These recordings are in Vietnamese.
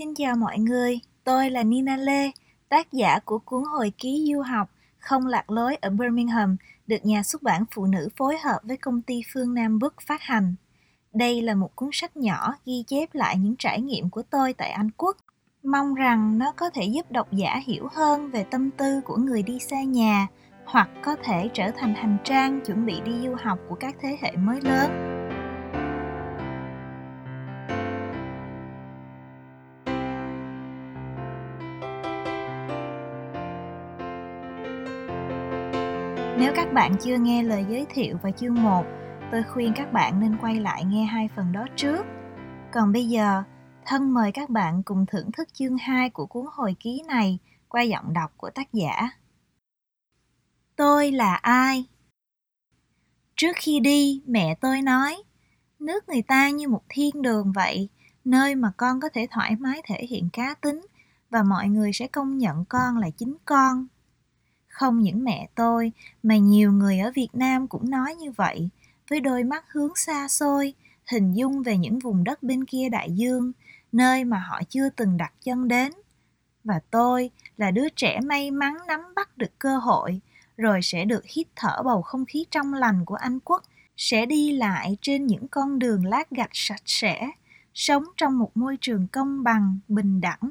Xin chào mọi người, tôi là Nina Lê, tác giả của cuốn hồi ký du học Không lạc lối ở Birmingham được nhà xuất bản Phụ nữ phối hợp với công ty Phương Nam Book phát hành. Đây là một cuốn sách nhỏ ghi chép lại những trải nghiệm của tôi tại Anh Quốc. Mong rằng nó có thể giúp độc giả hiểu hơn về tâm tư của người đi xa nhà hoặc có thể trở thành hành trang chuẩn bị đi du học của các thế hệ mới lớn. Nếu các bạn chưa nghe lời giới thiệu và chương 1, tôi khuyên các bạn nên quay lại nghe hai phần đó trước. Còn bây giờ, thân mời các bạn cùng thưởng thức chương 2 của cuốn hồi ký này qua giọng đọc của tác giả. Tôi là ai? Trước khi đi, mẹ tôi nói, nước người ta như một thiên đường vậy, nơi mà con có thể thoải mái thể hiện cá tính và mọi người sẽ công nhận con là chính con không những mẹ tôi mà nhiều người ở Việt Nam cũng nói như vậy, với đôi mắt hướng xa xôi, hình dung về những vùng đất bên kia đại dương, nơi mà họ chưa từng đặt chân đến. Và tôi là đứa trẻ may mắn nắm bắt được cơ hội, rồi sẽ được hít thở bầu không khí trong lành của Anh quốc, sẽ đi lại trên những con đường lát gạch sạch sẽ, sống trong một môi trường công bằng, bình đẳng.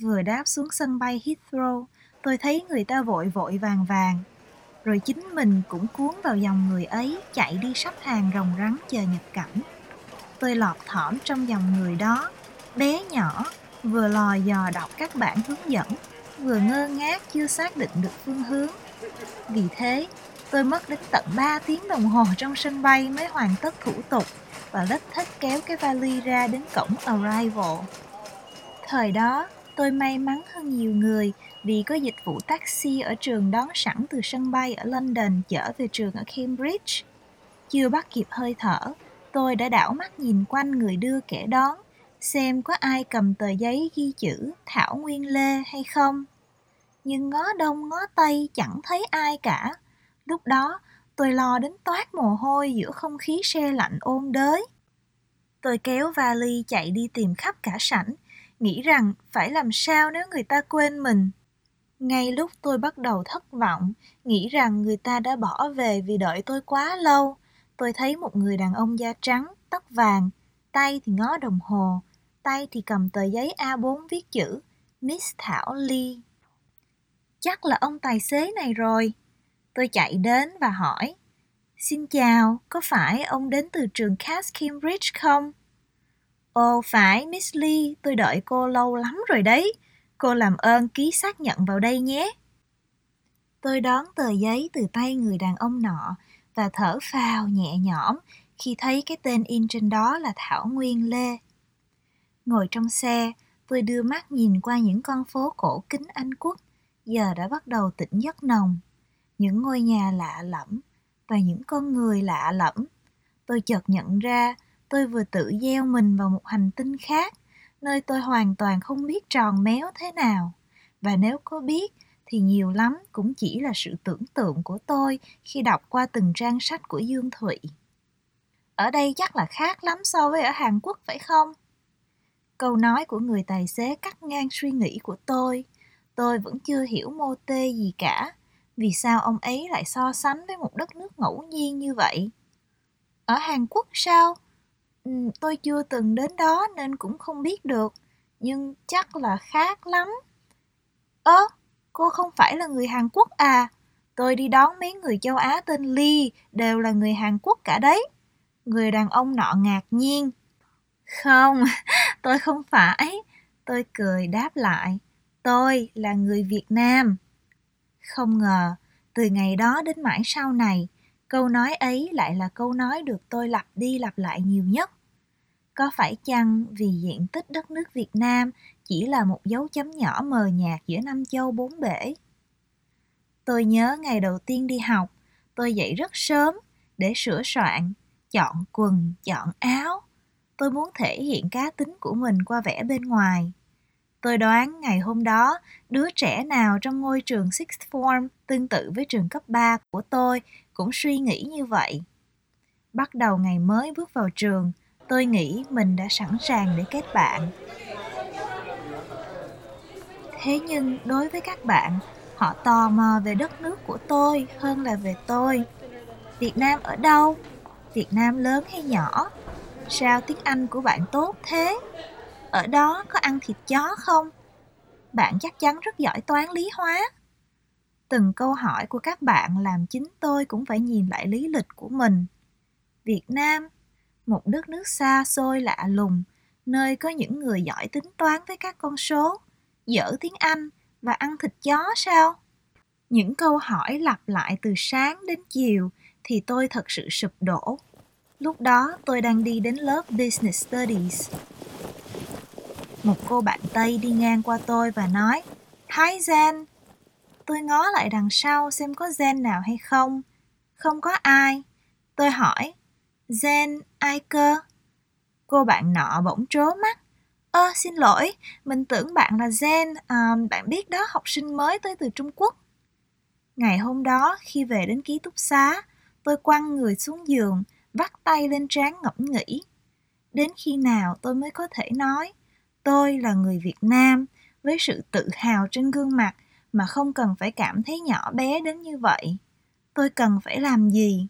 Vừa đáp xuống sân bay Heathrow, tôi thấy người ta vội vội vàng vàng. Rồi chính mình cũng cuốn vào dòng người ấy chạy đi sắp hàng rồng rắn chờ nhập cảnh. Tôi lọt thỏm trong dòng người đó, bé nhỏ, vừa lò dò đọc các bản hướng dẫn, vừa ngơ ngác chưa xác định được phương hướng. Vì thế, tôi mất đến tận 3 tiếng đồng hồ trong sân bay mới hoàn tất thủ tục và lết thết kéo cái vali ra đến cổng arrival. Thời đó, tôi may mắn hơn nhiều người vì có dịch vụ taxi ở trường đón sẵn từ sân bay ở London chở về trường ở Cambridge. Chưa bắt kịp hơi thở, tôi đã đảo mắt nhìn quanh người đưa kẻ đón, xem có ai cầm tờ giấy ghi chữ Thảo Nguyên Lê hay không. Nhưng ngó đông ngó tây chẳng thấy ai cả. Lúc đó, tôi lo đến toát mồ hôi giữa không khí xe lạnh ôn đới. Tôi kéo vali chạy đi tìm khắp cả sảnh, nghĩ rằng phải làm sao nếu người ta quên mình ngay lúc tôi bắt đầu thất vọng, nghĩ rằng người ta đã bỏ về vì đợi tôi quá lâu, tôi thấy một người đàn ông da trắng, tóc vàng, tay thì ngó đồng hồ, tay thì cầm tờ giấy A4 viết chữ Miss Thảo Ly. Chắc là ông tài xế này rồi. Tôi chạy đến và hỏi, Xin chào, có phải ông đến từ trường Cass Cambridge không? Ồ phải, Miss Lee, tôi đợi cô lâu lắm rồi đấy. Cô làm ơn ký xác nhận vào đây nhé. Tôi đón tờ giấy từ tay người đàn ông nọ và thở phào nhẹ nhõm khi thấy cái tên in trên đó là Thảo Nguyên Lê. Ngồi trong xe, tôi đưa mắt nhìn qua những con phố cổ kính Anh Quốc, giờ đã bắt đầu tỉnh giấc nồng. Những ngôi nhà lạ lẫm và những con người lạ lẫm. Tôi chợt nhận ra tôi vừa tự gieo mình vào một hành tinh khác nơi tôi hoàn toàn không biết tròn méo thế nào và nếu có biết, thì nhiều lắm cũng chỉ là sự tưởng tượng của tôi khi đọc qua từng trang sách của Dương Thụy. Ở đây chắc là khác lắm so với ở Hàn Quốc, phải không? Câu nói của người tài xế cắt ngang suy nghĩ của tôi. Tôi vẫn chưa hiểu mô tê gì cả. Vì sao ông ấy lại so sánh với một đất nước ngẫu nhiên như vậy? Ở Hàn Quốc sao? Ừ, tôi chưa từng đến đó nên cũng không biết được, nhưng chắc là khác lắm. Ơ, cô không phải là người Hàn Quốc à? Tôi đi đón mấy người châu Á tên Lee, đều là người Hàn Quốc cả đấy. Người đàn ông nọ ngạc nhiên. Không, tôi không phải. Tôi cười đáp lại. Tôi là người Việt Nam. Không ngờ, từ ngày đó đến mãi sau này, câu nói ấy lại là câu nói được tôi lặp đi lặp lại nhiều nhất có phải chăng vì diện tích đất nước Việt Nam chỉ là một dấu chấm nhỏ mờ nhạt giữa năm châu bốn bể? Tôi nhớ ngày đầu tiên đi học, tôi dậy rất sớm để sửa soạn, chọn quần, chọn áo. Tôi muốn thể hiện cá tính của mình qua vẻ bên ngoài. Tôi đoán ngày hôm đó, đứa trẻ nào trong ngôi trường Sixth Form tương tự với trường cấp 3 của tôi cũng suy nghĩ như vậy. Bắt đầu ngày mới bước vào trường, tôi nghĩ mình đã sẵn sàng để kết bạn. Thế nhưng đối với các bạn, họ tò mò về đất nước của tôi hơn là về tôi. Việt nam ở đâu? Việt nam lớn hay nhỏ? Sao tiếng anh của bạn tốt thế? Ở đó có ăn thịt chó không? Bạn chắc chắn rất giỏi toán lý hóa. Từng câu hỏi của các bạn làm chính tôi cũng phải nhìn lại lý lịch của mình. Việt nam một đất nước xa xôi lạ lùng, nơi có những người giỏi tính toán với các con số, dở tiếng anh và ăn thịt chó sao? Những câu hỏi lặp lại từ sáng đến chiều thì tôi thật sự sụp đổ. Lúc đó tôi đang đi đến lớp business studies. Một cô bạn tây đi ngang qua tôi và nói, hi zen. Tôi ngó lại đằng sau xem có zen nào hay không. Không có ai. Tôi hỏi zen ai cơ cô bạn nọ bỗng trố mắt. Ơ xin lỗi mình tưởng bạn là zen à, bạn biết đó học sinh mới tới từ trung quốc. Ngày hôm đó khi về đến ký túc xá tôi quăng người xuống giường vắt tay lên trán ngẫm nghĩ. Đến khi nào tôi mới có thể nói tôi là người việt nam với sự tự hào trên gương mặt mà không cần phải cảm thấy nhỏ bé đến như vậy. Tôi cần phải làm gì?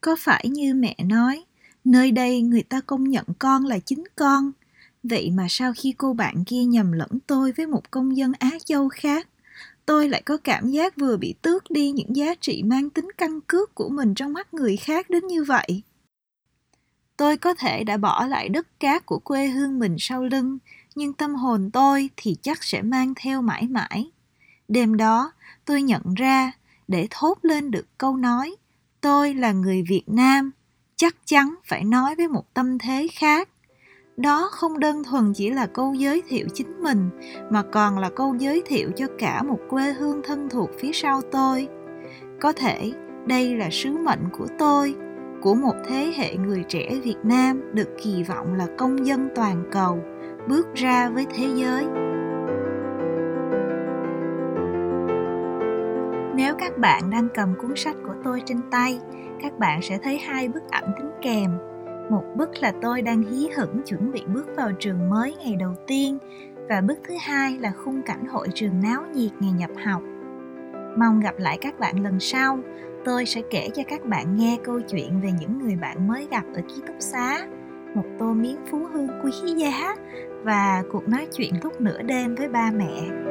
Có phải như mẹ nói, nơi đây người ta công nhận con là chính con. Vậy mà sau khi cô bạn kia nhầm lẫn tôi với một công dân á châu khác, tôi lại có cảm giác vừa bị tước đi những giá trị mang tính căn cước của mình trong mắt người khác đến như vậy. Tôi có thể đã bỏ lại đất cát của quê hương mình sau lưng, nhưng tâm hồn tôi thì chắc sẽ mang theo mãi mãi. Đêm đó, tôi nhận ra, để thốt lên được câu nói tôi là người việt nam, chắc chắn phải nói với một tâm thế khác. Đó không đơn thuần chỉ là câu giới thiệu chính mình, mà còn là câu giới thiệu cho cả một quê hương thân thuộc phía sau tôi. Có thể đây là sứ mệnh của tôi, của một thế hệ người trẻ việt nam được kỳ vọng là công dân toàn cầu, bước ra với thế giới. Bạn đang cầm cuốn sách của tôi trên tay, các bạn sẽ thấy hai bức ảnh tính kèm. Một bức là tôi đang hí hửng chuẩn bị bước vào trường mới ngày đầu tiên, và bức thứ hai là khung cảnh hội trường náo nhiệt ngày nhập học. Mong gặp lại các bạn lần sau. Tôi sẽ kể cho các bạn nghe câu chuyện về những người bạn mới gặp ở ký túc xá, một tô miếng phú hương quý giá, và cuộc nói chuyện lúc nửa đêm với ba mẹ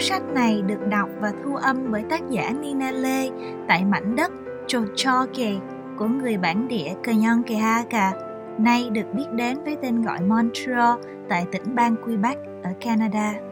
cuốn sách này được đọc và thu âm bởi tác giả Nina Lê tại mảnh đất Chochoke của người bản địa Kanyonkehaga, nay được biết đến với tên gọi Montreal tại tỉnh bang Quebec ở Canada.